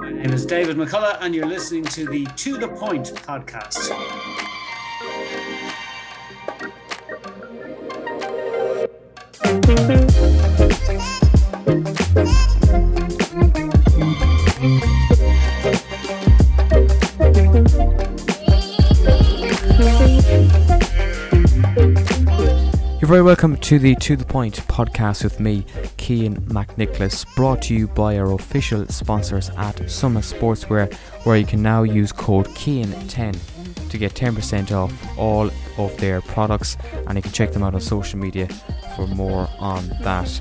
My name is David McCullough, and you're listening to the To the Point podcast. You're very welcome to the To The Point podcast with me, Cian McNicholas, brought to you by our official sponsors at Summer Sportswear, where you can now use code Cian10 to get 10% off all of their products, and you can check them out on social media for more on that.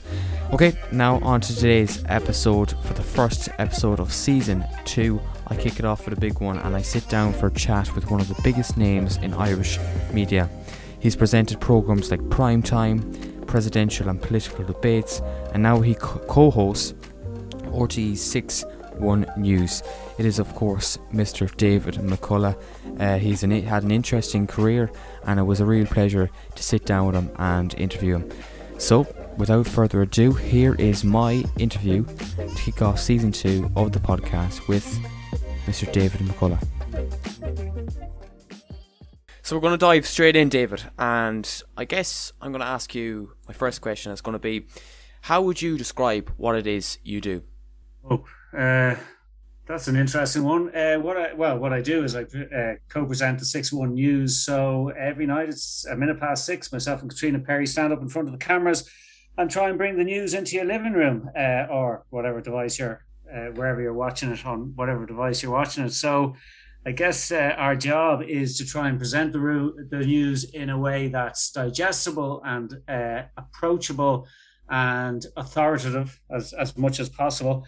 Okay, now on to today's episode. For the first episode of season two, I kick it off with a big one and I sit down for a chat with one of the biggest names in Irish media. He's presented programs like Prime Time, presidential and political debates, and now he co hosts RTE's 6 1 News. It is, of course, Mr. David McCullough. Uh, he's an, had an interesting career, and it was a real pleasure to sit down with him and interview him. So, without further ado, here is my interview to kick off season two of the podcast with Mr. David McCullough. So we're going to dive straight in, David, and I guess I'm going to ask you my first question is going to be, how would you describe what it is you do? Oh, uh, that's an interesting one. Uh, what I well, what I do is I uh, co-present the six one news. So every night it's a minute past six. Myself and Caitríona Perry stand up in front of the cameras and try and bring the news into your living room uh, or whatever device you're, uh, wherever you're watching it on whatever device you're watching it. So I guess uh, our job is to try and present the, the news in a way that's digestible and uh, approachable and authoritative as, as much as possible,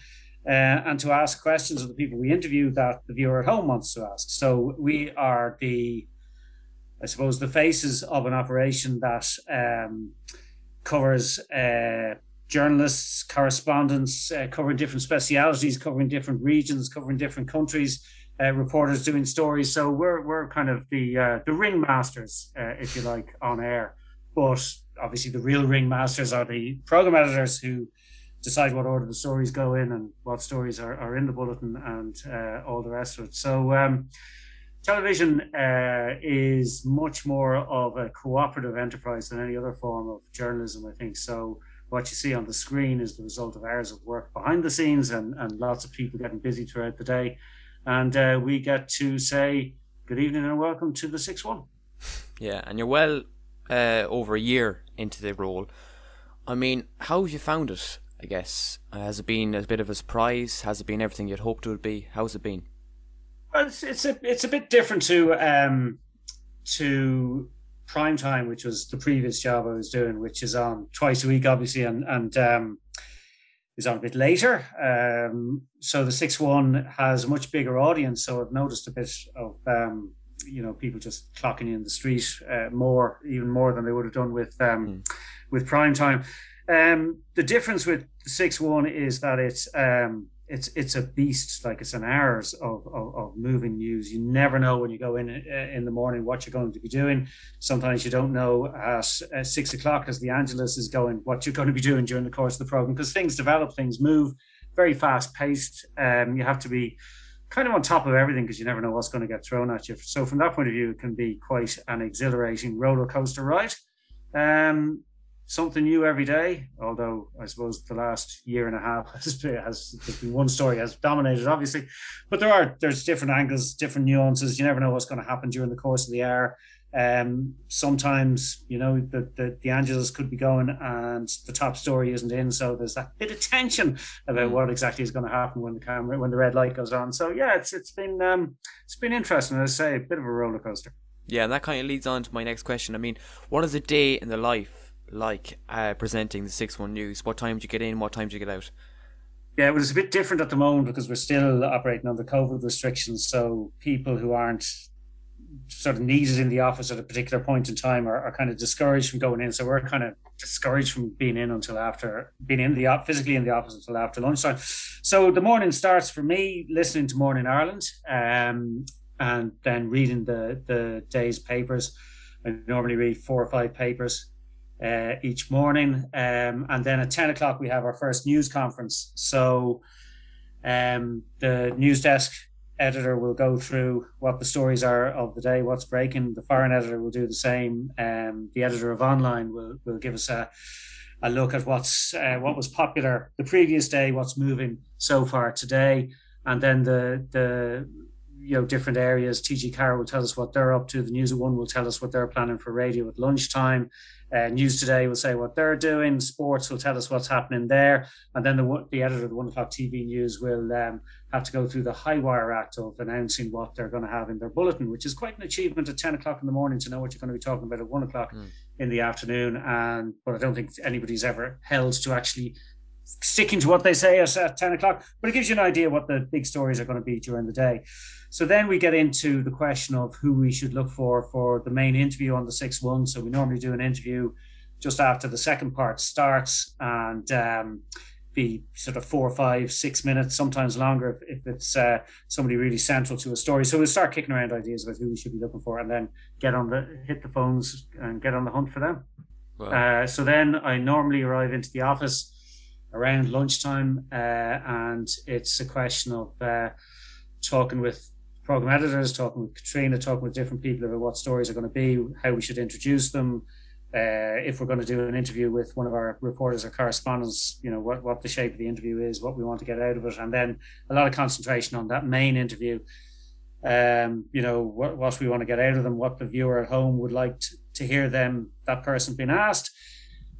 uh, and to ask questions of the people we interview that the viewer at home wants to ask. So we are the, I suppose, the faces of an operation that um, covers uh, journalists, correspondents, uh, covering different specialities, covering different regions, covering different countries uh, reporters doing stories. So we're we're kind of the uh, the ringmasters, uh, if you like, on air. But obviously, the real ringmasters are the program editors who decide what order the stories go in and what stories are, are in the bulletin and uh, all the rest of it. So. Um, television uh, is much more of a cooperative enterprise than any other form of journalism, I think. So, what you see on the screen is the result of hours of work behind the scenes and, and lots of people getting busy throughout the day and uh, we get to say good evening and welcome to the six one. Yeah, and you're well uh, over a year into the role. I mean, how have you found it? I guess has it been a bit of a surprise? Has it been everything you'd hoped it would be? How's it been? Well, it's, it's a it's a bit different to um, to prime time, which was the previous job I was doing, which is on twice a week, obviously, and and um, is on a bit later. Um, so the six one has a much bigger audience. So I've noticed a bit of um, you know people just clocking in the street uh, more, even more than they would have done with um, mm. with prime time. Um, the difference with six one is that it's um, it's it's a beast like it's an hours of, of, of, moving news. You never know when you go in uh, in the morning what you're going to be doing. Sometimes you don't know at, at six o'clock as the angelus is going what you're going to be doing during the course of the program because things develop things move very fast paced um, you have to be kind of on top of everything because you never know what's going to get thrown at you. So from that point of view it can be quite an exhilarating roller coaster ride. Um, something new every day. Although I suppose the last year and a half has been, has been one story has dominated, obviously, but there are there's different angles, different nuances. You never know what's going to happen during the course of the hour. Um, sometimes you know the, the the Angelus could be going and the top story isn't in, so there's that bit of tension about mm. what exactly is going to happen when the camera when the red light goes on. So yeah, it's it's been um, it's been interesting. As I say, a bit of a roller coaster. Yeah, and that kind of leads on to my next question. I mean, what is a day in the life like uh, presenting the six one news? What time do you get in? What time do you get out? Yeah, it was a bit different at the moment because we're still operating under COVID restrictions. So people who aren't sort of needed in the office at a particular point in time are, are kind of discouraged from going in. So we're kind of discouraged from being in until after being in the physically in the office until after lunchtime. So the morning starts for me listening to Morning Ireland, um, and then reading the the day's papers. I normally read four or five papers uh, each morning. Um, and then at 10 o'clock, we have our first news conference. So Um, the news desk editor will go through what the stories are of the day, what's breaking. The foreign editor will do the same. Um, the editor of online will will give us a a look at what's uh, what was popular the previous day, what's moving so far today, and then the the you know different areas. TG Ceathair will tell us what they're up to. The News at One will tell us what they're planning for radio at lunchtime. Uh, News Today will say what they're doing. Sports will tell us what's happening there, and then the the editor of the One O'clock TV News will um, have to go through the high wire act of announcing what they're going to have in their bulletin, which is quite an achievement at ten o'clock in the morning to know what you're going to be talking about at one o'clock mm. in the afternoon. And but I don't think anybody's ever held to actually sticking to what they say at, at 10 o'clock, but it gives you an idea what the big stories are going to be during the day. So then we get into the question of who we should look for for the main interview on the 6 1. So we normally do an interview just after the second part starts and um, be sort of four, five, six minutes, sometimes longer if, if it's uh, somebody really central to a story. So we'll start kicking around ideas about who we should be looking for and then get on the hit the phones and get on the hunt for them. Wow. Uh, so then I normally arrive into the office around lunchtime uh, and it's a question of uh, talking with program editors, talking with Caitríona, talking with different people about what stories are going to be, how we should introduce them. Uh, if we're going to do an interview with one of our reporters or correspondents, you know what, what the shape of the interview is, what we want to get out of it, and then a lot of concentration on that main interview. Um, you know what, what we want to get out of them, what the viewer at home would like to, to hear them that person being asked,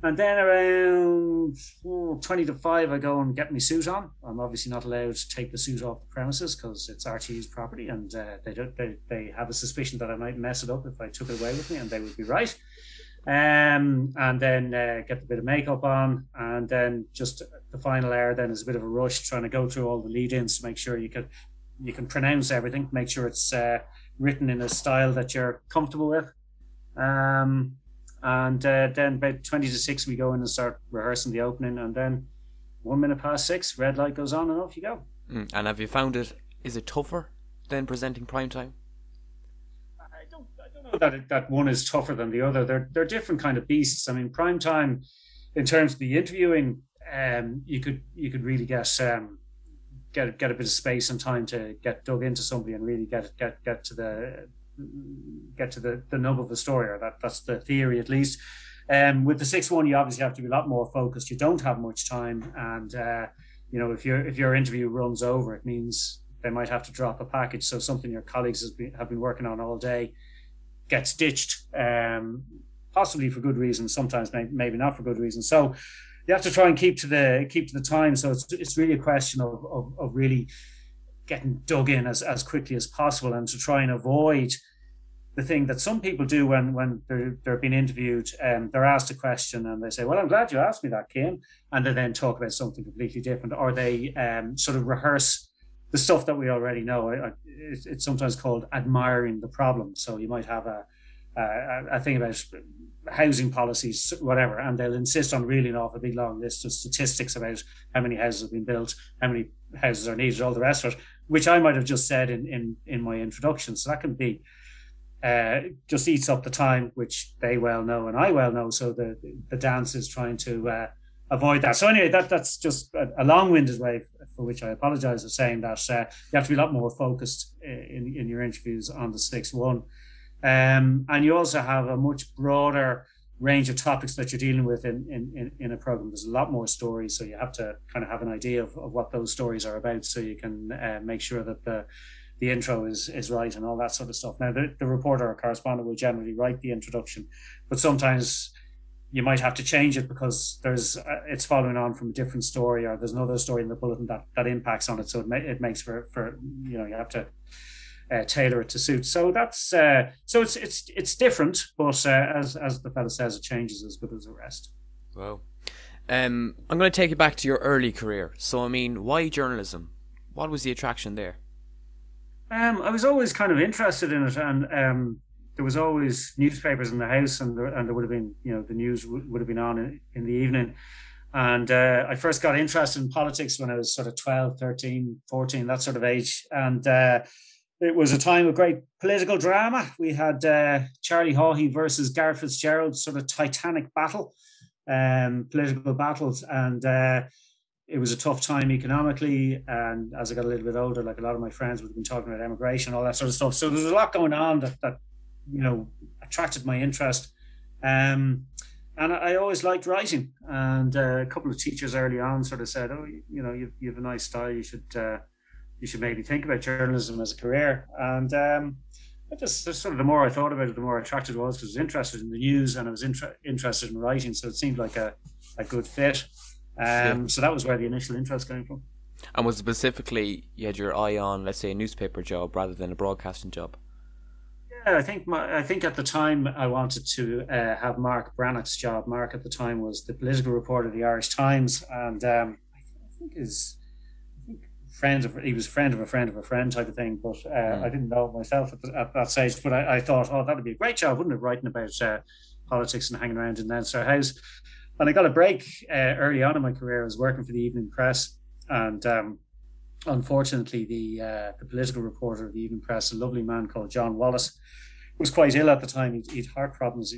and then around oh, 20 to 5, I go and get my suit on. I'm obviously not allowed to take the suit off the premises because it's RTÉ's property and uh, they, don't, they, they have a suspicion that I might mess it up if I took it away with me, and they would be right. Um, and then uh, get the bit of makeup on. And then just the final hour then is a bit of a rush trying to go through all the lead ins to make sure you can, you can pronounce everything, make sure it's uh, written in a style that you're comfortable with. Um, and uh, then about 20 to 6, we go in and start rehearsing the opening. And then one minute past six, red light goes on and off you go. Mm. And have you found it, is it tougher than presenting prime time? I don't, I don't know that, it, that one is tougher than the other. They're, they're different kind of beasts. I mean, prime time, in terms of the interviewing, um, you could you could really get um, get get a bit of space and time to get dug into somebody and really get get get to the get to the, the nub of the story, or that, that's the theory at least. Um, with the six one, you obviously have to be a lot more focused. You don't have much time, and uh, you know if your if your interview runs over, it means they might have to drop a package. So something your colleagues been, have been working on all day gets ditched, um, possibly for good reasons. Sometimes maybe, maybe not for good reasons. So you have to try and keep to the keep to the time. So it's it's really a question of of, of really getting dug in as, as quickly as possible and to try and avoid the thing that some people do when when they're, they're being interviewed um, they're asked a question and they say well i'm glad you asked me that kim and they then talk about something completely different or they um, sort of rehearse the stuff that we already know. It's, it's sometimes called admiring the problem. So you might have a, a, a thing about housing policies whatever and they'll insist on reeling off a big long list of statistics about how many houses have been built how many houses are needed all the rest of it which i might have just said in in, in my introduction. So that can be uh, just eats up the time, which they well know and I well know. So the the dance is trying to uh, avoid that. So anyway, that that's just a, a long-winded way for which I apologise for saying that uh, you have to be a lot more focused uh, in in your interviews on the six one, um, and you also have a much broader range of topics that you're dealing with in, in, in, a program. There's a lot more stories, so you have to kind of have an idea of, of what those stories are about, so you can uh, make sure that the the intro is is right and all that sort of stuff. Now, the, the reporter or correspondent will generally write the introduction, but sometimes you might have to change it because there's uh, it's following on from a different story or there's another story in the bulletin that that impacts on it. So it ma- it makes for for you know you have to. Uh, tailor it to suit. So that's uh, so it's it's it's different, but uh, as as the fellow says, it changes as good as the rest. Wow. Um, I'm going to take you back to your early career. So I mean, why journalism? What was the attraction there? Um, I was always kind of interested in it, and um, there was always newspapers in the house, and there, and there would have been, you know, the news w- would have been on in, in the evening. And uh, I first got interested in politics when I was sort of 12, 13, 14, that sort of age. And uh, it was a time of great political drama. We had uh, Charlie Haughey versus Garret FitzGerald, sort of titanic battle, um, political battles. And uh, it was a tough time economically. And as I got a little bit older, like a lot of my friends would have been talking about emigration, all that sort of stuff. So there's a lot going on that, that you know, attracted my interest. Um, and I always liked writing. And uh, a couple of teachers early on sort of said, "Oh, you, know, you, you have a nice style. You should uh, you should maybe think about journalism as a career." And um, I just, just sort of the more I thought about it, the more attracted I was because I was interested in the news and I was inter- interested in writing. So it seemed like a, a good fit. Um, so that was where the initial interest came from. And was specifically you had your eye on, let's say, a newspaper job rather than a broadcasting job? Yeah, I think my, I think at the time I wanted to uh, have Mark Brennock's job. Mark at the time was the political reporter of the Irish Times, and um, I think his I think friend of he was friend of a friend of a friend type of thing. But uh, mm. I didn't know it myself at, the, at that stage. But I, I, thought, oh, that'd be a great job, wouldn't it? Writing about uh, politics and hanging around in Leinster House. And I got a break uh, early on in my career. I was working for the Evening Press, and um, unfortunately, the uh, the political reporter of the Evening Press, a lovely man called John Wallace, was quite ill at the time. He had heart problems,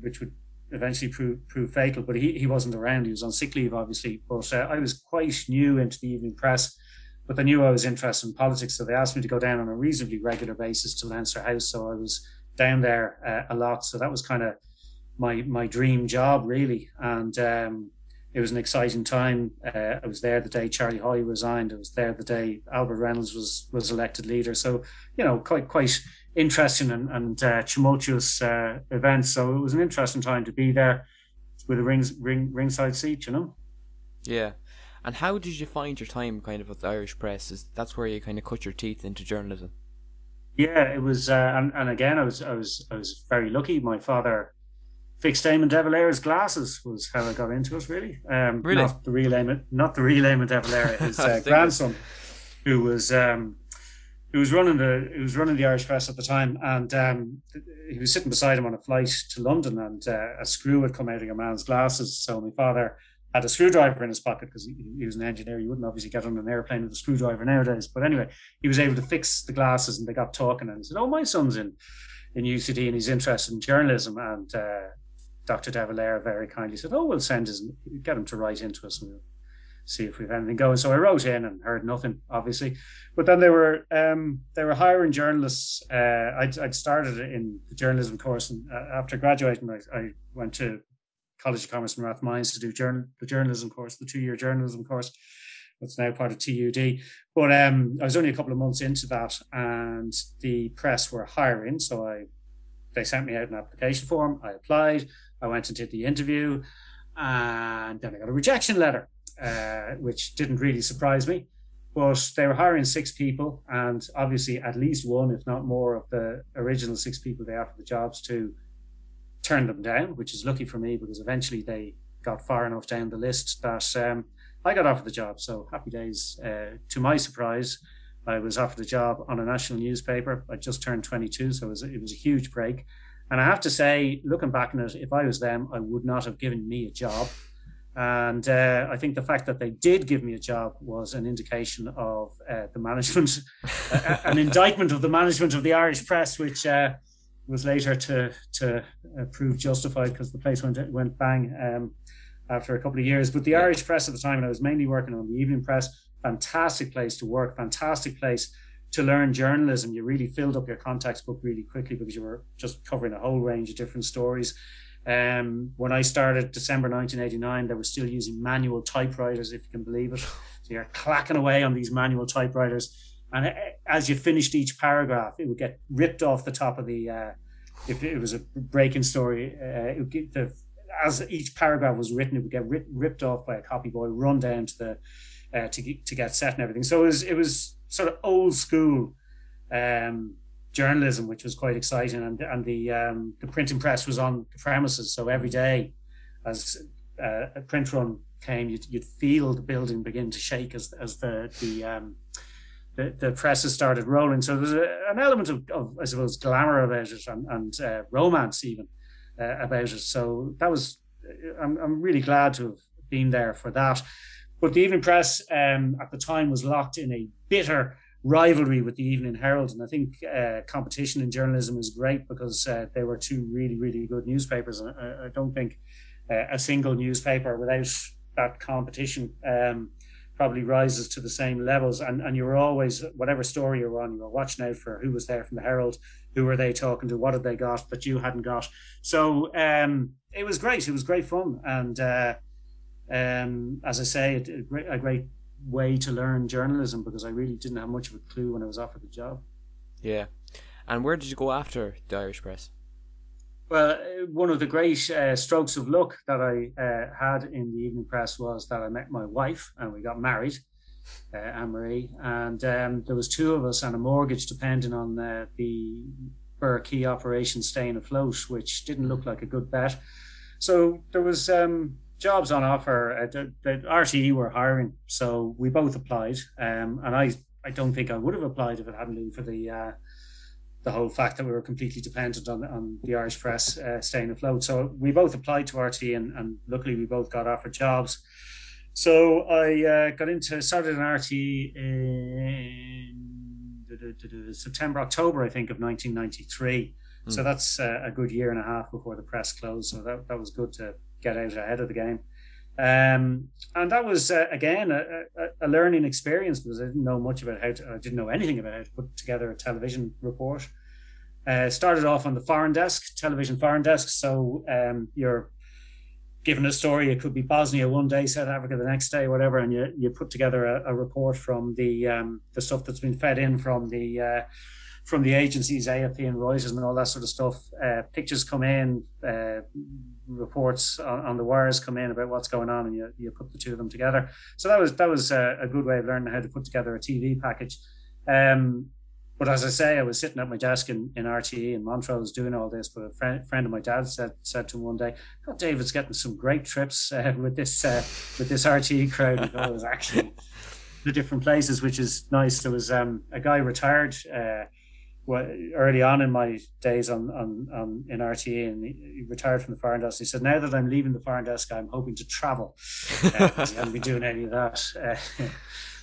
which would eventually prove, prove fatal. But he, he wasn't around. He was on sick leave, obviously. But uh, I was quite new into the Evening Press, but they knew I was interested in politics, so they asked me to go down on a reasonably regular basis to Leinster House. So I was down there uh, a lot. So that was kind of my my dream job, really. And um, it was an exciting time. Uh, I was there the day Charlie Haughey resigned. I was there the day Albert Reynolds was was elected leader. So you know, quite quite interesting and, and uh, tumultuous uh, events. So it was an interesting time to be there with a ring, ring ringside seat. You know. Yeah. And how did you find your time, kind of, with the Irish press? Is that's where you kind of cut your teeth into journalism? Yeah, it was, uh, and, and again, I was, I was, I was very lucky. My father fixed Eamon de Valera's glasses was how I got into it. Really, um, really? not the real Eamon, not the real Eamon de Valera, his uh, grandson, who was um, who was running the who was running the Irish press at the time, and um, he was sitting beside him on a flight to London, and uh, a screw had come out of a man's glasses. So my father had a screwdriver in his pocket because he, he, was an engineer. You wouldn't obviously get on an airplane with a screwdriver nowadays. But anyway, he was able to fix the glasses, and they got talking, and he said, "Oh, my son's in." In UCD, and he's interested in journalism, and uh, Dr. De Valera very kindly said, "Oh, we'll send his get him to write into us, and we'll see if we've anything going." So I wrote in and heard nothing, obviously. But then they were um, they were hiring journalists. Uh, I'd, I'd started in the journalism course, and uh, after graduating, I, I, went to College of Commerce and Rathmines to do journal, the journalism course, the two year journalism course. That's now part of TUD. But um, I was only a couple of months into that, and the press were hiring, so I they sent me out an application form. I applied. I went and did the interview, and then I got a rejection letter, uh, which didn't really surprise me. But they were hiring six people, and obviously, at least one, if not more, of the original six people they offered the jobs to turned them down, which is lucky for me because eventually they got far enough down the list that um, I got offered the job. So happy days. Uh, to my surprise, I was offered a job on a national newspaper. I just turned 22, so it was, it was a huge break. And I have to say, looking back on it, if I was them, I would not have given me a job. And uh, I think the fact that they did give me a job was an indication of uh, the management, an indictment of the management of the Irish press, which uh, was later to to uh, prove justified because the place went went bang um, after a couple of years. But the Irish press at the time, and I was mainly working on the evening press, fantastic place to work, fantastic place to learn journalism, you really filled up your context book really quickly because you were just covering a whole range of different stories. Um, when I started December 1989, they were still using manual typewriters, if you can believe it. So you're clacking away on these manual typewriters. And as you finished each paragraph, it would get ripped off the top of the, uh, if it was a breaking story, uh, the, as each paragraph was written, it would get rip, ripped off by a copy boy, run down to the, uh, to, get, to get set and everything. So it was, it was sort of old school um, journalism, which was quite exciting. And and the um, the printing press was on the premises, so every day, as uh, a print run came, you'd, you'd feel the building begin to shake as as the the um, the, the presses started rolling. So there's a, an element of, of, I suppose, glamour about it and, and uh, romance even uh, about it. So that was, I'm, I'm really glad to have been there for that. But the Evening Press um, at the time was locked in a bitter rivalry with the Evening Herald. And I think uh, competition in journalism is great because uh, they were two really, really good newspapers. And I, I don't think uh, a single newspaper without that competition um, probably rises to the same levels. And and you were always whatever story you're on, you were watching out for who was there from the Herald, who were they talking to, what had they got that you hadn't got. So um, it was great. It was great fun, and uh, um, as I say, a great way to learn journalism because I really didn't have much of a clue when I was offered the job. Yeah, and where did you go after the Irish Press? Well, uh, one of the great uh, strokes of luck that I uh, had in the evening press was that I met my wife and we got married, uh, Anne Marie, and um, there was two of us and a mortgage depending on uh, the Burgh Quay operation staying afloat, which didn't look like a good bet. So there was um, jobs on offer. Uh, the, the, RTE were hiring, so we both applied, um, and I I don't think I would have applied if it hadn't been for the uh, the whole fact that we were completely dependent on, on the Irish press uh, staying afloat. So we both applied to RTE, and, and luckily we both got offered jobs. So I uh, got into, started an RTE in September, October, I think, of 1993. Mm. So that's uh, a good year and a half before the press closed. So that, that was good to get out ahead of the game. Um, and that was uh, again a, a, a, learning experience because I didn't know much about how to, I didn't know anything about how to put together a television report. Uh, started off on the foreign desk, television foreign desk. So um, you're given a story. It could be Bosnia one day, South Africa the next day, whatever, and you you put together a, a report from the um, the stuff that's been fed in from the uh, from the agencies, AFP and Reuters, and all that sort of stuff. Uh, pictures come in, uh, reports on, on, the wires come in about what's going on, and you, you put the two of them together. So that was that was a, a good way of learning how to put together a TV package. Um, but as I say, I was sitting at my desk in, in RTE in Montrose doing all this. But a friend, friend of my dad said said to him one day, "Oh, David's getting some great trips uh, with this uh, with this RTE crowd." it was actually the different places, which is nice. There was um, a guy retired uh, early on in my days on, on, on in RTE and he retired from the foreign desk. He said, now that I'm leaving the foreign desk, I'm hoping to travel. Uh, I haven't been doing any of that uh,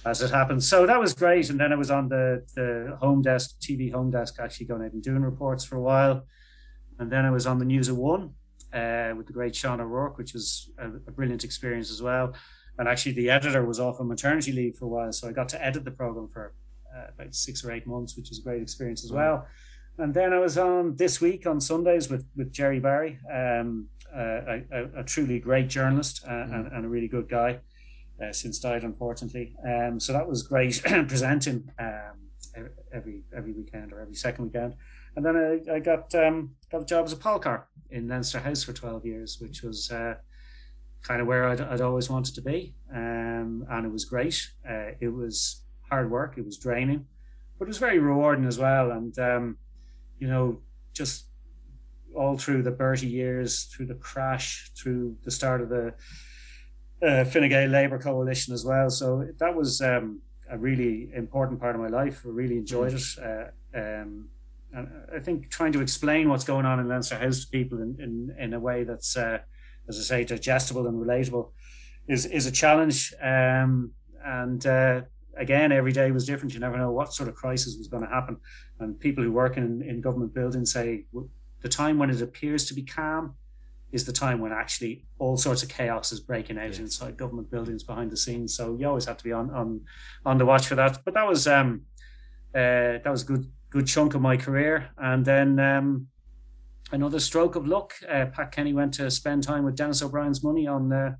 as it happens. So that was great. And then I was on the, the home desk, TV home desk, actually going out and doing reports for a while. And then I was on the News of One uh, with the great Sean O'Rourke, which was a, a brilliant experience as well. And actually, the editor was off on maternity leave for a while, so I got to edit the program for uh, about six or eight months, which is a great experience as well. And then I was on this week on Sundays with with Gerry Barry, um, uh, a, a, truly great journalist uh, mm. and, and, a really good guy. Uh, since died, unfortunately. Um, so that was great presenting um, every every weekend or every second weekend. And then I, I got um, got a job as a polcar in Leinster House for twelve years, which was uh, kind of where I'd, I'd, always wanted to be, um, and it was great. Uh, it was hard work. It was draining, but it was very rewarding as well. And um, you know, just all through the Bertie years, through the crash, through the start of the uh, Fine Gael Labour coalition as well. So that was um, a really important part of my life. I really enjoyed it. Uh, um, and I think trying to explain what's going on in Leinster House to people in, in, in a way that's, uh, as I say, digestible and relatable is, is a challenge. Um, and uh, again, every day was different. You never know what sort of crisis was going to happen. And people who work in, in government buildings say the time when it appears to be calm is the time when actually all sorts of chaos is breaking out yeah. inside government buildings behind the scenes. So you always have to be on on on the watch for that. But that was um uh, that was a good good chunk of my career. And then um, another stroke of luck. Uh, Pat Kenny went to spend time with Denis O'Brien's money on uh,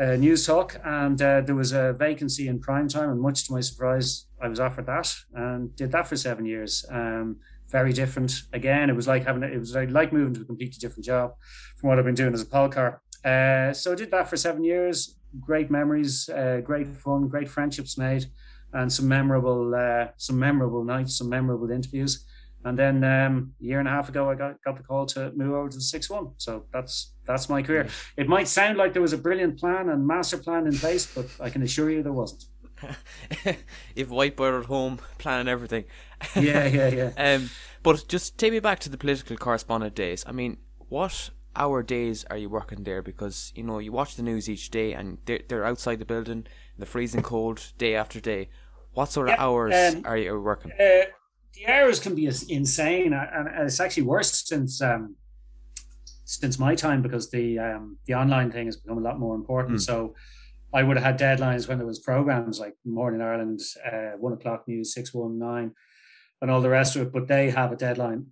uh, Newstalk, and uh, there was a vacancy in prime time. And much to my surprise, I was offered that and did that for seven years. Um, very different. Again, it was like having it was like moving to a completely different job from what I've been doing as a polcar. Uh, so I did that for seven years. Great memories, uh, great fun, great friendships made, and some memorable, uh, some memorable nights, some memorable interviews. And then um, a year and a half ago, I got, got the call to move over to the six one. So that's that's my career. It might sound like there was a brilliant plan and master plan in place, but I can assure you there wasn't. You've whiteboard at home, planning everything. yeah, yeah, yeah. um, but just take me back to the political correspondent days. I mean, what hour days are you working there? Because you know you watch the news each day, and they're, they're outside the building, in the freezing cold, day after day. What sort of yeah, hours um, are you working? Uh, the hours can be insane, and it's actually worse since um, since my time because the um, the online thing has become a lot more important. Mm. So I would have had deadlines when there was programs like Morning Ireland, uh, one o'clock news, six one nine, and all the rest of it. But they have a deadline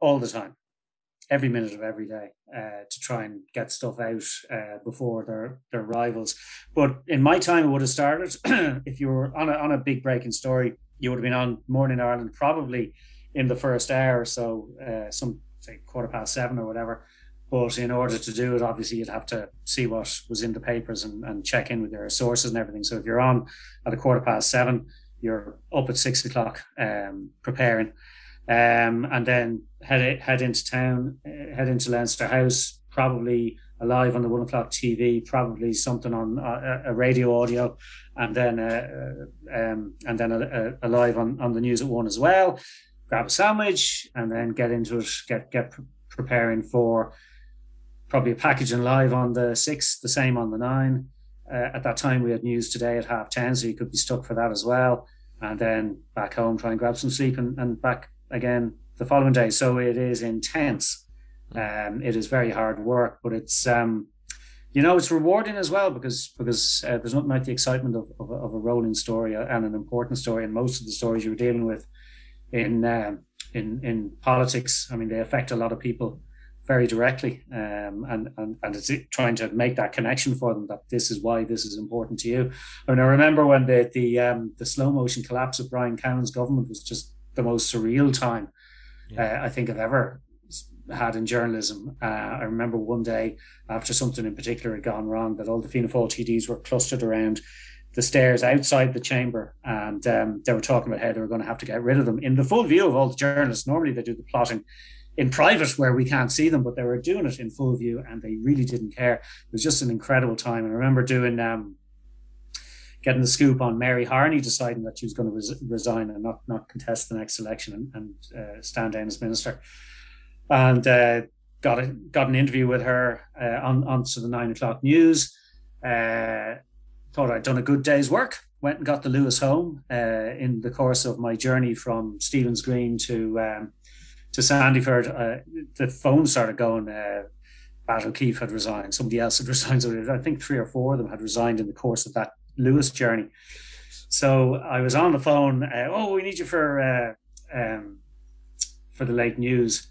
all the time, every minute of every day, uh, to try and get stuff out uh, before their their rivals. But in my time, it would have started if you were on a on a big breaking story. You would have been on Morning Ireland probably in the first hour, so uh, some say quarter past seven or whatever but in order to do it, obviously, you'd have to see what was in the papers and, and check in with their sources and everything. So if you're on at a quarter past seven, you're up at six o'clock um, preparing, um, and then head head into town, uh, head into Leinster House, probably live on the one o'clock TV, probably something on uh, a, a radio audio, and then uh, uh, um, and then a, a, live on, on the news at one as well. Grab a sandwich and then get into it. Get get preparing for probably a packaging live on the six, the same on the nine. Uh, at that time, we had news today at half 10, so you could be stuck for that as well. And then back home, try and grab some sleep and, and back again the following day. So it is intense. Um, it is very hard work, but it's, um, you know, it's rewarding as well because because uh, there's nothing like the excitement of, of, of, a rolling story and an important story. And most of the stories you're dealing with in uh, in in politics, I mean, they affect a lot of people very directly um, and, and and it's trying to make that connection for them that this is why this is important to you I mean I remember when the the um, the slow motion collapse of Brian Cowen's government was just the most surreal time yeah. uh, I think I've ever had in journalism uh, I remember one day after something in particular had gone wrong that all the Fianna Fáil TDs were clustered around the stairs outside the chamber and um, they were talking about how they were going to have to get rid of them in the full view of all the journalists normally they do the plotting in private where we can't see them, but they were doing it in full view and they really didn't care. It was just an incredible time. And I remember doing um, getting the scoop on Mary Harney deciding that she was going to res- resign and not not contest the next election and, and uh, stand down as minister, and uh, got a, got an interview with her uh, on onto the nine o'clock news. Uh, thought I'd done a good day's work. Went and got the Luas home uh, in the course of my journey from Stephen's Green to um, to Sandyford, uh, the phone started going. Uh, Batt O'Keeffe had resigned. Somebody else had resigned. I think three or four of them had resigned in the course of that Luas journey. So I was on the phone. Oh, we need you for um, for the late news.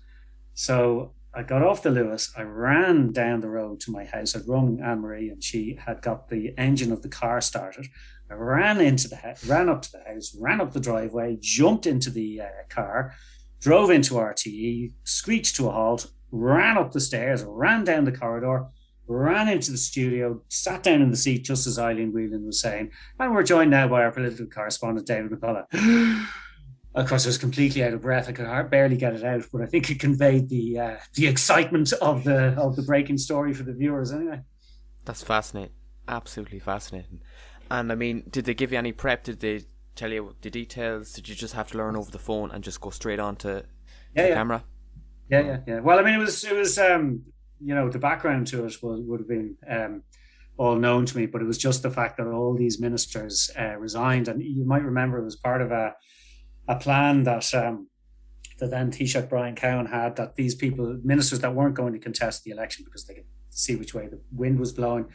So I got off the Luas. I ran down the road to my house. I'd rung Anne Marie, and she had got the engine of the car started. I ran into the house, ran up to the house, ran up the driveway, jumped into the uh, car, drove into RTE, screeched to a halt, ran up the stairs, ran down the corridor, ran into the studio, sat down in the seat just as Eileen Whelan was saying, and we're joined now by our political correspondent, David McCullough. Of course, I was completely out of breath. I could barely get it out, but I think it conveyed the uh, the excitement of the of the breaking story for the viewers. Anyway, that's fascinating, absolutely fascinating. And I mean, did they give you any prep? Did they tell you the details? Did you just have to learn over the phone and just go straight on to, yeah, the yeah. camera? Yeah, yeah, yeah. Well, I mean, it was it was um, you know the background to it was, would have been um, all known to me, but it was just the fact that all these ministers uh, resigned, and you might remember it was part of a a plan that um, that then Taoiseach Brian Cowen had that these people ministers that weren't going to contest the election because they could see which way the wind was blowing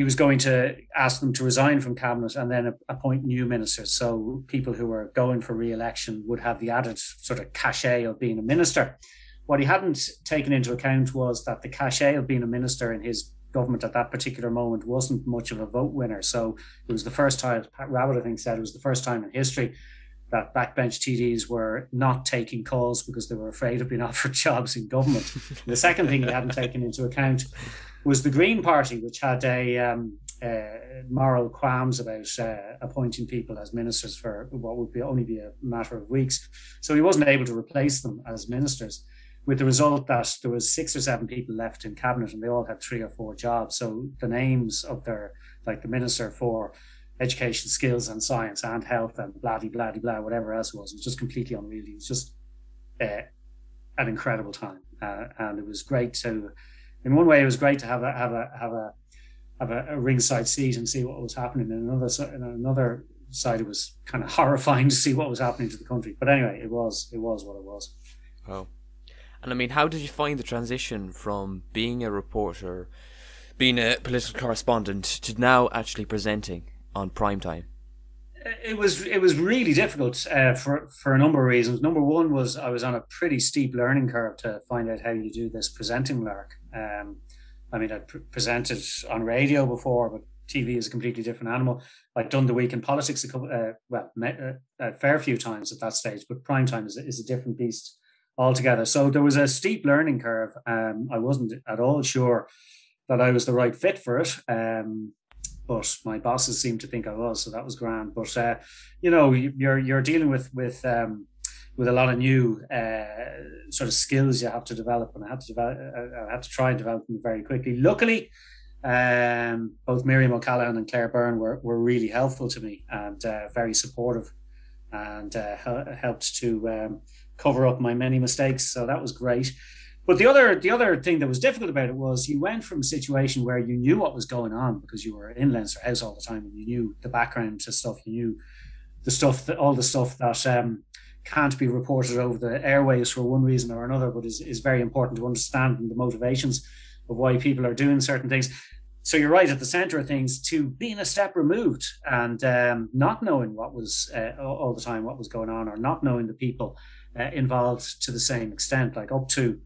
he was going to ask them to resign from cabinet and then appoint new ministers. So people who were going for re-election would have the added sort of cachet of being a minister. What he hadn't taken into account was that the cachet of being a minister in his government at that particular moment wasn't much of a vote winner. So it was the first time, Pat Rabbitte, I think, said it was the first time in history that backbench TDs were not taking calls because they were afraid of being offered jobs in government. the second thing he hadn't taken into account was the Green Party, which had a um, uh, moral qualms about uh, appointing people as ministers for what would be only be a matter of weeks. So he wasn't able to replace them as ministers, with the result that there was six or seven people left in cabinet, and they all had three or four jobs. So the names of their, like the minister for education, skills, and science, and health, and blah blah blah, blah whatever else it was, it was just completely unreal. It was just uh, an incredible time, uh, and it was great to in one way, it was great to have a have a have a have a, a ringside seat and see what was happening. In another in another side, it was kind of horrifying to see what was happening to the country. But anyway, it was it was what it was. Oh, And I mean, how did you find the transition from being a reporter, being a political correspondent, to now actually presenting on prime time? It was it was really difficult uh, for for a number of reasons. Number one was I was on a pretty steep learning curve to find out how you do this presenting lark. Um, I mean, I pre- presented on radio before, but TV is a completely different animal. I'd done the week in politics a couple, uh, well, uh, a fair few times at that stage, but prime time is, is a different beast altogether. So there was a steep learning curve. Um, I wasn't at all sure that I was the right fit for it. Um, but my bosses seemed to think I was, so that was grand. But uh, you know, you're you're dealing with with um, with a lot of new uh, sort of skills you have to develop, and I had to develop, uh, I had to try and develop them very quickly. Luckily, um, both Miriam O'Callaghan and Claire Byrne were, were really helpful to me and uh, very supportive, and uh, helped to um, cover up my many mistakes. So that was great. But the other the other thing that was difficult about it was you went from a situation where you knew what was going on because you were in Leinster House all the time and you knew the background to stuff, you knew the stuff that all the stuff that um, can't be reported over the airways for one reason or another, but is, is very important to understand the motivations of why people are doing certain things. So you're right at the center of things to being a step removed and um, not knowing what was uh, all the time what was going on or not knowing the people uh, involved to the same extent, like up to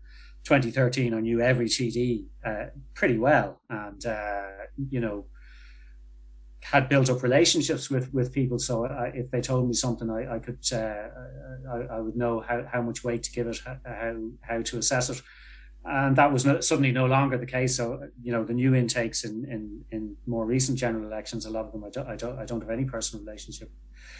2013, I knew every TD uh, pretty well, and uh, you know had built up relationships with with people. So I, if they told me something, I, I could uh, I, I, would know how, how much weight to give it, how how to assess it, and that was no, suddenly no longer the case. So you know the new intakes in in, in more recent general elections, a lot of them I don't I don't, I don't have any personal relationship.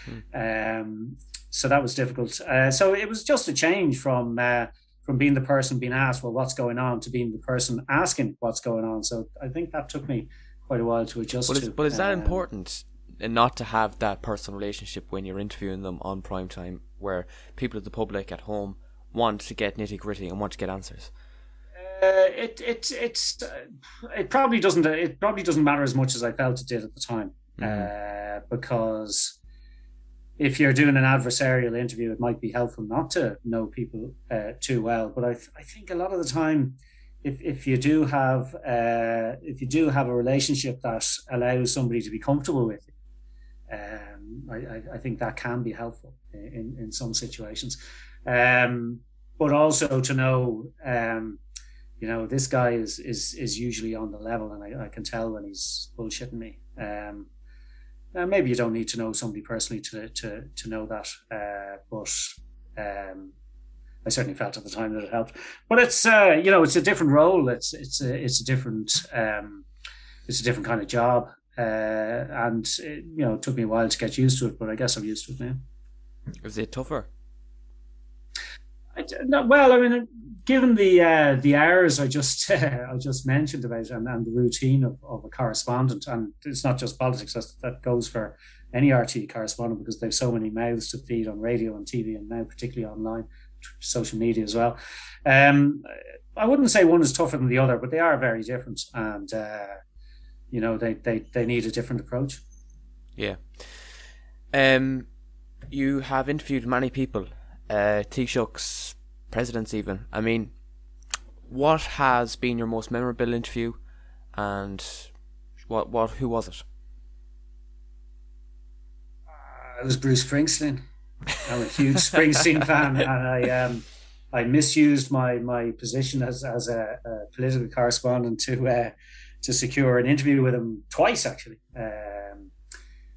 Mm. Um, so that was difficult. Uh, so it was just a change from uh, from being the person being asked, well, what's going on, to being the person asking what's going on. So I think that took me quite a while to adjust but is, to. But is that um, important? And not to have that personal relationship when you're interviewing them on prime time, where people of the public at home want to get nitty gritty and want to get answers. Uh, it it it's uh, it probably doesn't it probably doesn't matter as much as I felt it did at the time, mm-hmm. uh, because if you're doing an adversarial interview, it might be helpful not to know people uh, too well. But I, th- I think a lot of the time, if, if you do have uh, if you do have a relationship that allows somebody to be comfortable with you, um, I, I, think that can be helpful in, in some situations. Um, but also to know, um, you know, this guy is is is usually on the level, and I, I can tell when he's bullshitting me. Um, uh, maybe you don't need to know somebody personally to to to know that, uh, but um, I certainly felt at the time that it helped. But it's uh, you know it's a different role. It's it's a, it's a different um, it's a different kind of job, uh, and it, you know it took me a while to get used to it. But I guess I'm used to it now. Was it tougher? I, no, well, I mean, given the uh, the hours I just uh, I just mentioned about and, and the routine of, of a correspondent, and it's not just politics that that goes for any RTE correspondent because they've so many mouths to feed on radio and TV and now particularly online, social media as well. Um, I wouldn't say one is tougher than the other, but they are very different, and uh, you know they, they they need a different approach. Yeah. Um, you have interviewed many people. Uh, Taoiseachs, presidents even. I mean, what has been your most memorable interview, and what what who was it? Uh, it was Bruce Springsteen. I'm a huge Springsteen fan, and I um, I misused my my position as as a, a political correspondent to uh, to secure an interview with him twice actually. Um,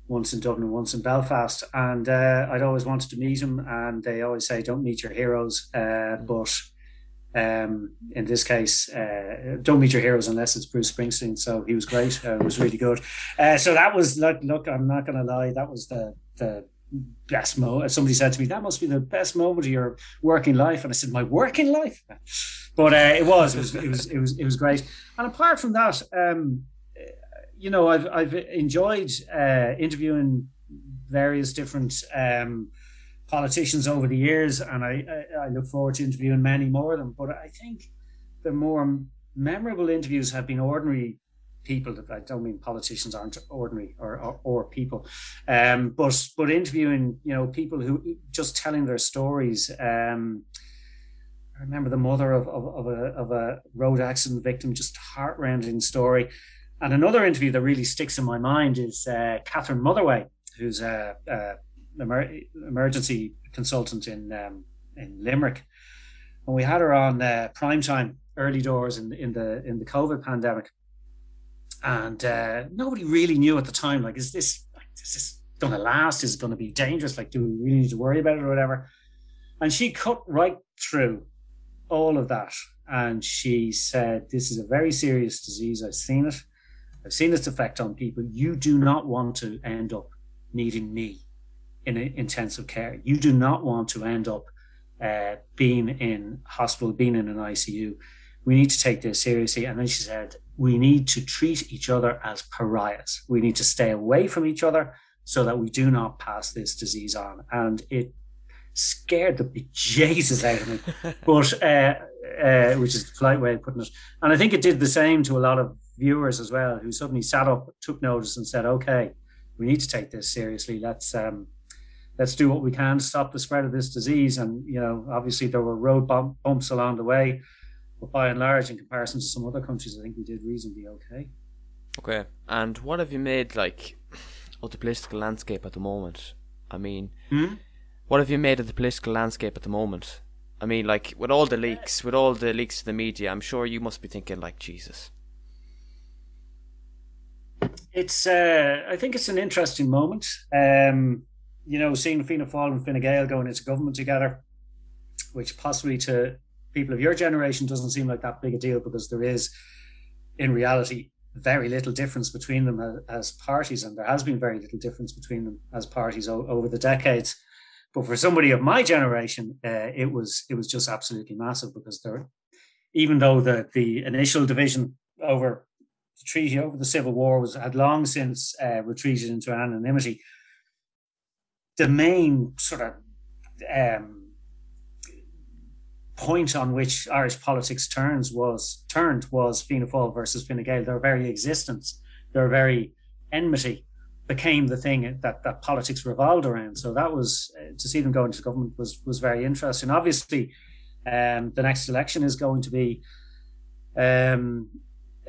once in Dublin, once in Belfast, and uh, I'd always wanted to meet him. And they always say, "Don't meet your heroes," uh, mm. but um, in this case, uh, don't meet your heroes unless it's Bruce Springsteen. So he was great. Uh, it was really good. Uh, so that was look. Look, I'm not going to lie. That was the the best moment. Somebody said to me, "That must be the best moment of your working life," and I said, "My working life." But uh, it was. It was. It was. It was. It was great. And apart from that. Um, you know, I've I've enjoyed uh, interviewing various different um, politicians over the years, and I, I, I look forward to interviewing many more of them. But I think the more memorable interviews have been ordinary people. That I don't mean politicians aren't ordinary or or, or people, um, but but interviewing you know people who just telling their stories. Um, I remember the mother of, of, of, a, of a road accident victim, just heart-rending story. And another interview that really sticks in my mind is uh, Catherine Motherway, who's a, a emer- emergency consultant in um, in Limerick, and we had her on uh, prime time, early doors in in the in the COVID pandemic, and uh, nobody really knew at the time like is this like, is this going to last? Is it going to be dangerous? Like, do we really need to worry about it or whatever? And she cut right through all of that, and she said, "This is a very serious disease. I've seen it." I've seen its effect on people. You do not want to end up needing me in intensive care. You do not want to end up uh, being in hospital, being in an ICU. We need to take this seriously. And then she said, we need to treat each other as pariahs. We need to stay away from each other so that we do not pass this disease on. And it scared the bejesus out of me, but uh, uh, which is the polite way of putting it. And I think it did the same to a lot of viewers as well, who suddenly sat up, took notice, and said, "Okay, we need to take this seriously. Let's um, let's do what we can to stop the spread of this disease." And you know, obviously there were road bump, bumps along the way, but by and large, in comparison to some other countries, I think we did reasonably okay. Okay, and what have you made like of the political landscape at the moment? I mean, hmm? what have you made of the political landscape at the moment? I mean, like with all the leaks, with all the leaks to the media, I'm sure you must be thinking like Jesus it's uh, I think it's an interesting moment. Um, you know, seeing Fianna Fáil and Fine Gael going into government together, which possibly to people of your generation doesn't seem like that big a deal because there is, in reality, very little difference between them as, parties, and there has been very little difference between them as parties o- over the decades. But for somebody of my generation, uh, it was it was just absolutely massive because there, even though the the initial division over the treaty over the Civil War was had long since uh, retreated into anonymity. The main sort of um, point on which Irish politics turns was turned was Fianna Fáil versus Fine Gael. Their very existence, their very enmity, became the thing that that politics revolved around. So that was uh, to see them go into government was was very interesting. Obviously, um, the next election is going to be um,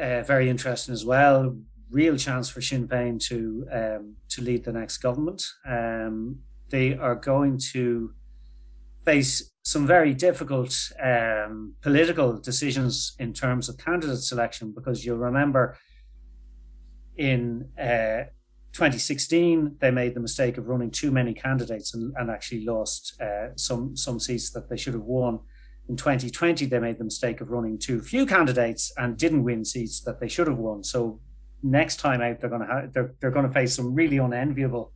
uh, very interesting as well. Real chance for Sinn Féin to um, to lead the next government. Um, they are going to face some very difficult um, political decisions in terms of candidate selection because you'll remember in uh, 2016 they made the mistake of running too many candidates and, and actually lost uh, some some seats that they should have won in 2020, they made the mistake of running too few candidates and didn't win seats that they should have won. So next time out, they're going to have, they're, they're going to face some really unenviable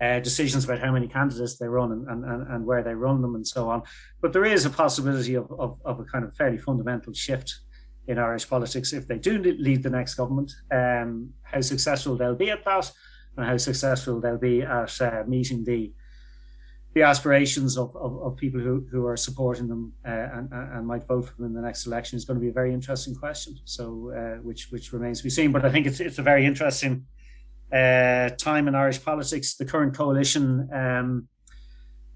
uh, decisions about how many candidates they run and, and, and where they run them and so on. But there is a possibility of, of, of a kind of fairly fundamental shift in Irish politics if they do lead the next government. Um, how successful they'll be at that and how successful they'll be at uh, meeting the the aspirations of, of, of, people who, who are supporting them uh, and, and might vote for them in the next election is going to be a very interesting question. So, uh, which which remains to be seen. But I think it's it's a very interesting uh, time in Irish politics. The current coalition um,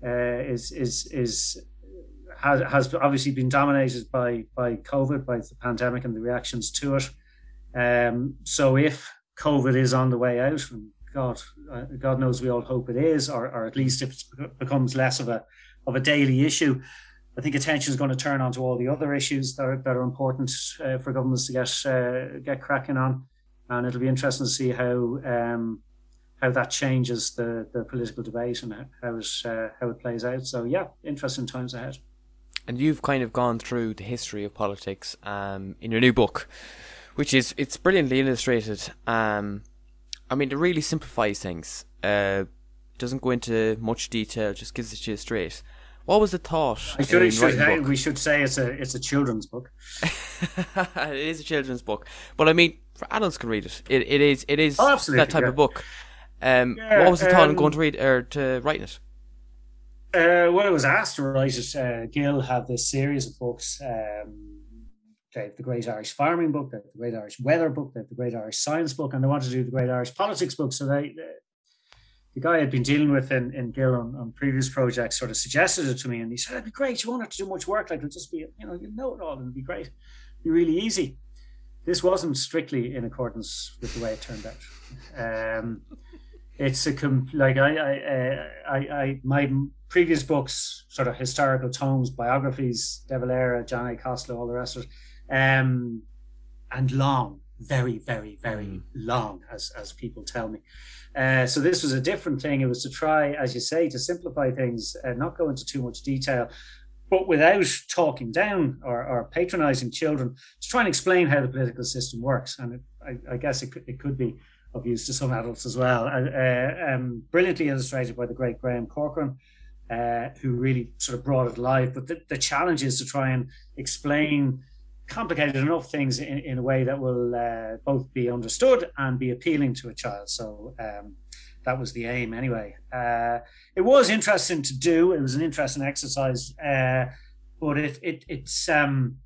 uh, is is is has, has obviously been dominated by by COVID, by the pandemic and the reactions to it. Um, so, if COVID is on the way out, and God, uh, God knows we all hope it is, or, or at least if it becomes less of a of a daily issue. I think attention is going to turn on to all the other issues that are, that are important uh, for governments to get uh, get cracking on, and it'll be interesting to see how um, how that changes the, the political debate and how it uh, how it plays out. So yeah, interesting times ahead. And you've kind of gone through the history of politics um, in your new book, which is it's brilliantly illustrated. Um, I mean, it really simplifies things. Uh, doesn't go into much detail, just gives it to you straight. What was the thought? Should, should, we should say it's a it's a children's book. it is a children's book, but I mean, for adults can read it. It, it is it is oh, that type yeah. of book. Um, yeah, what was the thought um, in going to read or to write it? Uh, well, I was asked to write it. Uh, Gill had this series of books. Um, they have the Great Irish Farming book, they have the Great Irish Weather book, they have the Great Irish Science book, and they want to do the Great Irish Politics book. So they the guy I'd been dealing with in, in Gill on, on previous projects sort of suggested it to me, and he said, "It'd be great. You won't have to do much work. Like it'll just be, you know, you know it all, and it'd be great, be really easy." This wasn't strictly in accordance with the way it turned out. Um, it's a com- like I, I, uh, I, I, my previous books, sort of historical tomes, biographies, De Valera, John A. Costello, all the rest of it, um, and long, very, very, very mm. long, as as people tell me. Uh, so this was a different thing. It was to try, as you say, to simplify things, and not go into too much detail, but without talking down or, or patronizing children, to try and explain how the political system works. And it, I, I, guess it could, it could be of use to some adults as well. Uh, um, brilliantly illustrated by the great Graham Corcoran, uh, who really sort of brought it alive. But the, the challenge is to try and explain complicated enough things in, in a way that will uh, both be understood and be appealing to a child. So um, that was the aim anyway. Uh, it was interesting to do. It was an interesting exercise, uh, but it, it it's um,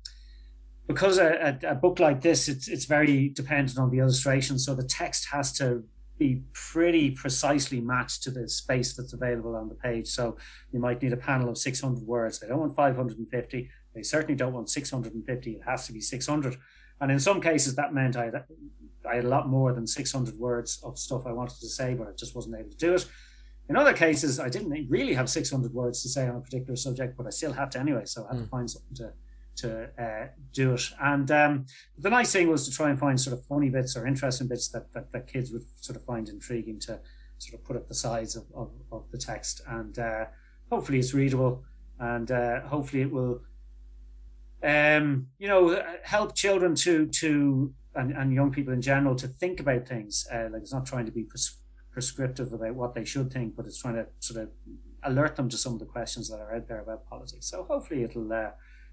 because a, a, book like this, it's it's very dependent on the illustration. So the text has to be pretty precisely matched to the space that's available on the page. So you might need a panel of 600 words. They don't want 550 they certainly don't want 650. It has to be 600. And in some cases, that meant I had, I had a lot more than 600 words of stuff I wanted to say, but I just wasn't able to do it. In other cases, I didn't really have 600 words to say on a particular subject, but I still had to anyway. So I had mm. to hmm. find something to to uh, do it. And um, the nice thing was to try and find sort of funny bits or interesting bits that, that, that kids would sort of find intriguing to sort of put up the sides of, of, of the text. And uh, hopefully it's readable and uh, hopefully it will um, you know, help children to to and, and young people in general to think about things. Uh, like it's not trying to be pres- prescriptive about what they should think, but it's trying to sort of alert them to some of the questions that are out there about politics. So hopefully it'll uh,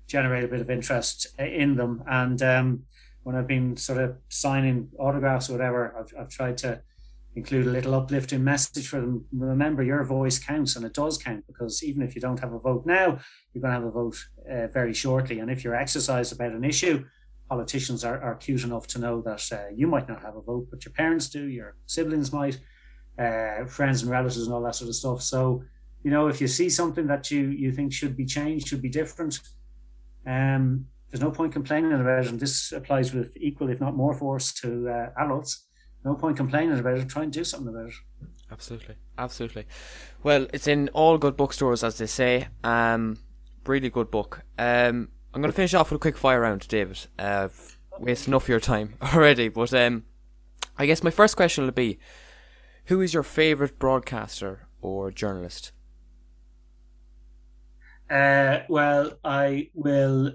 generate a bit of interest in them. And um, when I've been sort of signing autographs or whatever, I've, I've tried to include a little uplifting message for them. Remember, your voice counts, and it does count because even if you don't have a vote now, you're going to have a vote uh, very shortly. And if you're exercised about an issue, politicians are, are cute enough to know that uh, you might not have a vote, but your parents do, your siblings might, uh, friends and relatives, and all that sort of stuff. So, you know, if you see something that you you think should be changed, should be different, um, there's no point complaining about it. And this applies with equal, if not more, force to uh, adults no point complaining about it. Try and do something about it. Absolutely, absolutely. Well, it's in all good bookstores, as they say. Um, really good book. Um, I'm going to finish off with a quick fire round, David. Uh, waste enough of your time already, but um, I guess my first question will be: Who is your favourite broadcaster or journalist? Uh, well, I will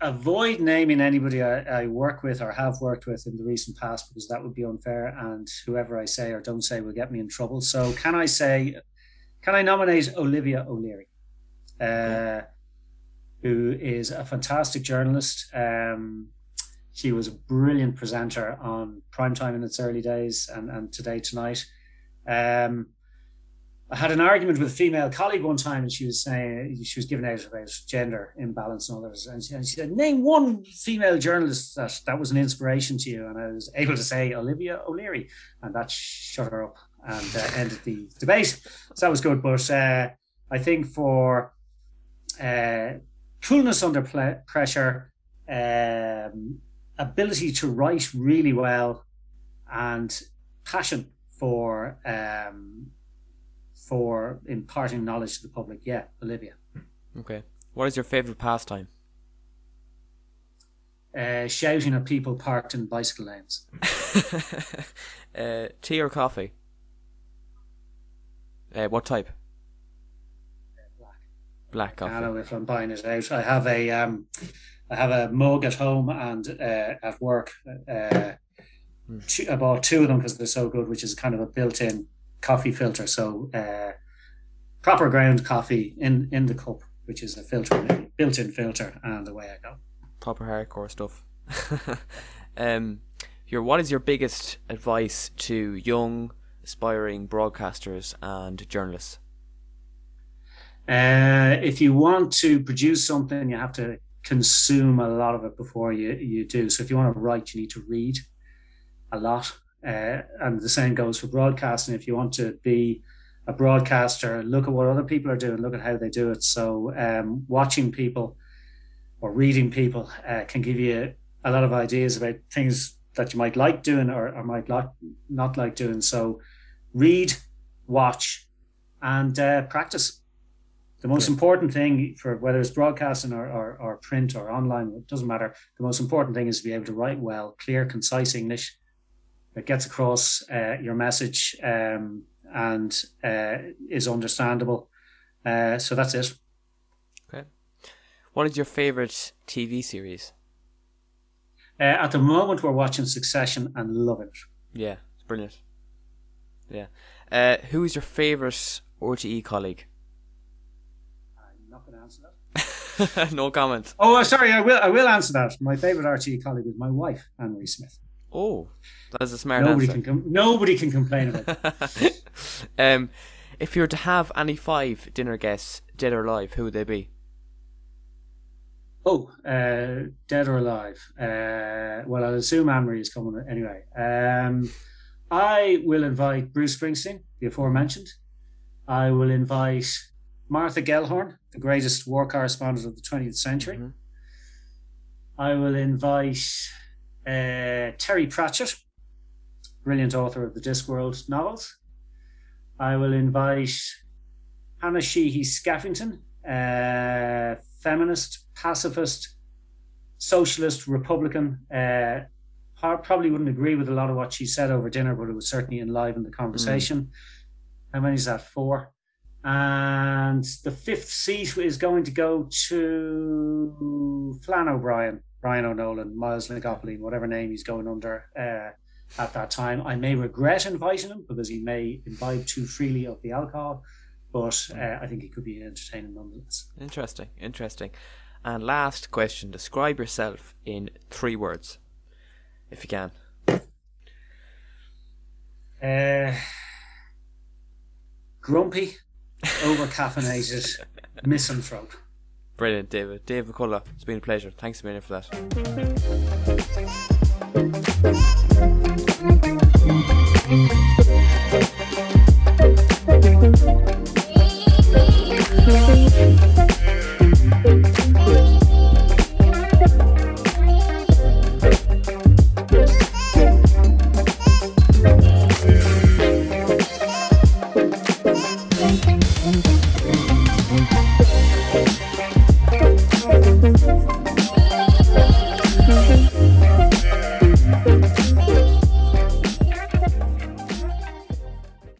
avoid naming anybody I, I, work with or have worked with in the recent past because that would be unfair and whoever I say or don't say will get me in trouble. So can I say, can I nominate Olivia O'Leary, uh, who is a fantastic journalist. Um, she was a brilliant presenter on primetime in its early days and, and today tonight. Um, I had an argument with a female colleague one time, and she was saying she was giving out about gender imbalance and others, and she, and she said, "Name one female journalist that that was an inspiration to you." And I was able to say Olivia O'Leary, and that shut her up and uh, ended the debate. So that was good. But uh, I think for uh, coolness under pressure, um, ability to write really well, and passion for um, for imparting knowledge to the public. Yeah, Olivia. Okay. What is your favorite pastime? Uh, shouting at people parked in bicycle lanes. uh, tea or coffee? Uh, what type? Black. Black coffee. I don't know if I'm buying it out. I have a um, I have a mug at home and uh, at work. Uh, hmm. two, I bought two of them because they're so good, which is kind of a built-in coffee filter. So uh, proper ground coffee in in the cup, which is a filter, built-in filter, and away I go. Proper hardcore stuff. um, your what is your biggest advice to young aspiring broadcasters and journalists? Uh, if you want to produce something, you have to consume a lot of it before you, you do. So if you want to write, you need to read a lot Uh, and the same goes for broadcasting. If you want to be a broadcaster, look at what other people are doing, look at how they do it. So, um, watching people or reading people uh, can give you a lot of ideas about things that you might like doing or, or might not, not like doing. So, read, watch, and uh, practice. The most yeah. important thing for whether it's broadcasting or, or, or, print or online, it doesn't matter. The most important thing is to be able to write well, clear, concise English that gets across uh, your message um, and uh, is understandable. Uh, so that's it. Okay. What is your favorite TV series? Uh, at the moment, we're watching Succession and loving it. Yeah, it's brilliant. Yeah. Uh, who is your favorite RTE colleague? I'm not going to answer that. no comment. Oh, sorry. I will. I will answer that. My favorite RTE colleague is my wife, Anne Marie Smith. Oh, that's a smart nobody answer. Can com- nobody can complain about it. um, if you were to have any five dinner guests, dead or alive, who would they be? Oh, uh, dead or alive? Uh, well, I'll assume Anne Marie is coming anyway. Um, I will invite Bruce Springsteen, the aforementioned. I will invite Martha Gellhorn, the greatest war correspondent of the 20th century. Mm-hmm. I will invite uh, Terry Pratchett, brilliant author of the Discworld novels. I will invite Hanna Sheehy Skeffington, uh, feminist, pacifist, socialist, Republican. Uh, probably wouldn't agree with a lot of what she said over dinner, but it was certainly enlivened the conversation. Mm. How many is that? Four. And the fifth seat is going to go to Flann O'Brien, Brian O'Nolan, Myles na gCopaleen, whatever name he's going under uh, at that time. I may regret inviting him because he may imbibe too freely of the alcohol, but uh, I think he could be entertaining nonetheless. Interesting, interesting. And last question describe yourself in three words if you can. Uh, grumpy, over caffeinated misanthrope. Brilliant, David. David McCullagh, it's been a pleasure. Thanks a million for that.